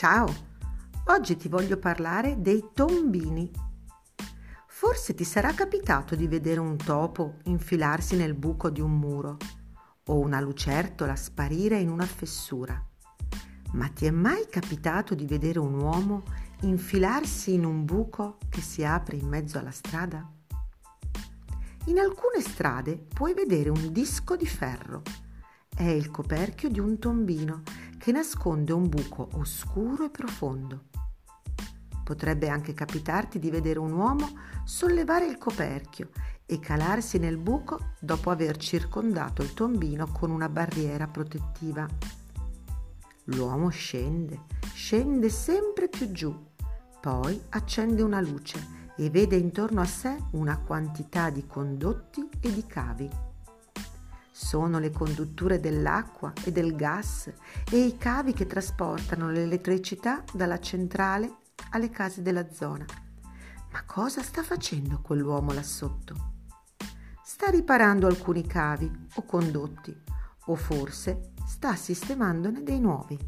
Ciao, oggi ti voglio parlare dei tombini. Forse ti sarà capitato di vedere un topo infilarsi nel buco di un muro o una lucertola sparire in una fessura. Ma ti è mai capitato di vedere un uomo infilarsi in un buco che si apre in mezzo alla strada? In alcune strade puoi vedere un disco di ferro. È il coperchio di un tombino che nasconde un buco oscuro e profondo. Potrebbe anche capitarti di vedere un uomo sollevare il coperchio e calarsi nel buco dopo aver circondato il tombino con una barriera protettiva. L'uomo scende, scende sempre più giù, poi accende una luce e vede intorno a sé una quantità di condotti e di cavi sono le condutture dell'acqua e del gas e i cavi che trasportano l'elettricità dalla centrale alle case della zona. Ma cosa sta facendo quell'uomo là sotto? Sta riparando alcuni cavi o condotti o forse sta sistemandone dei nuovi.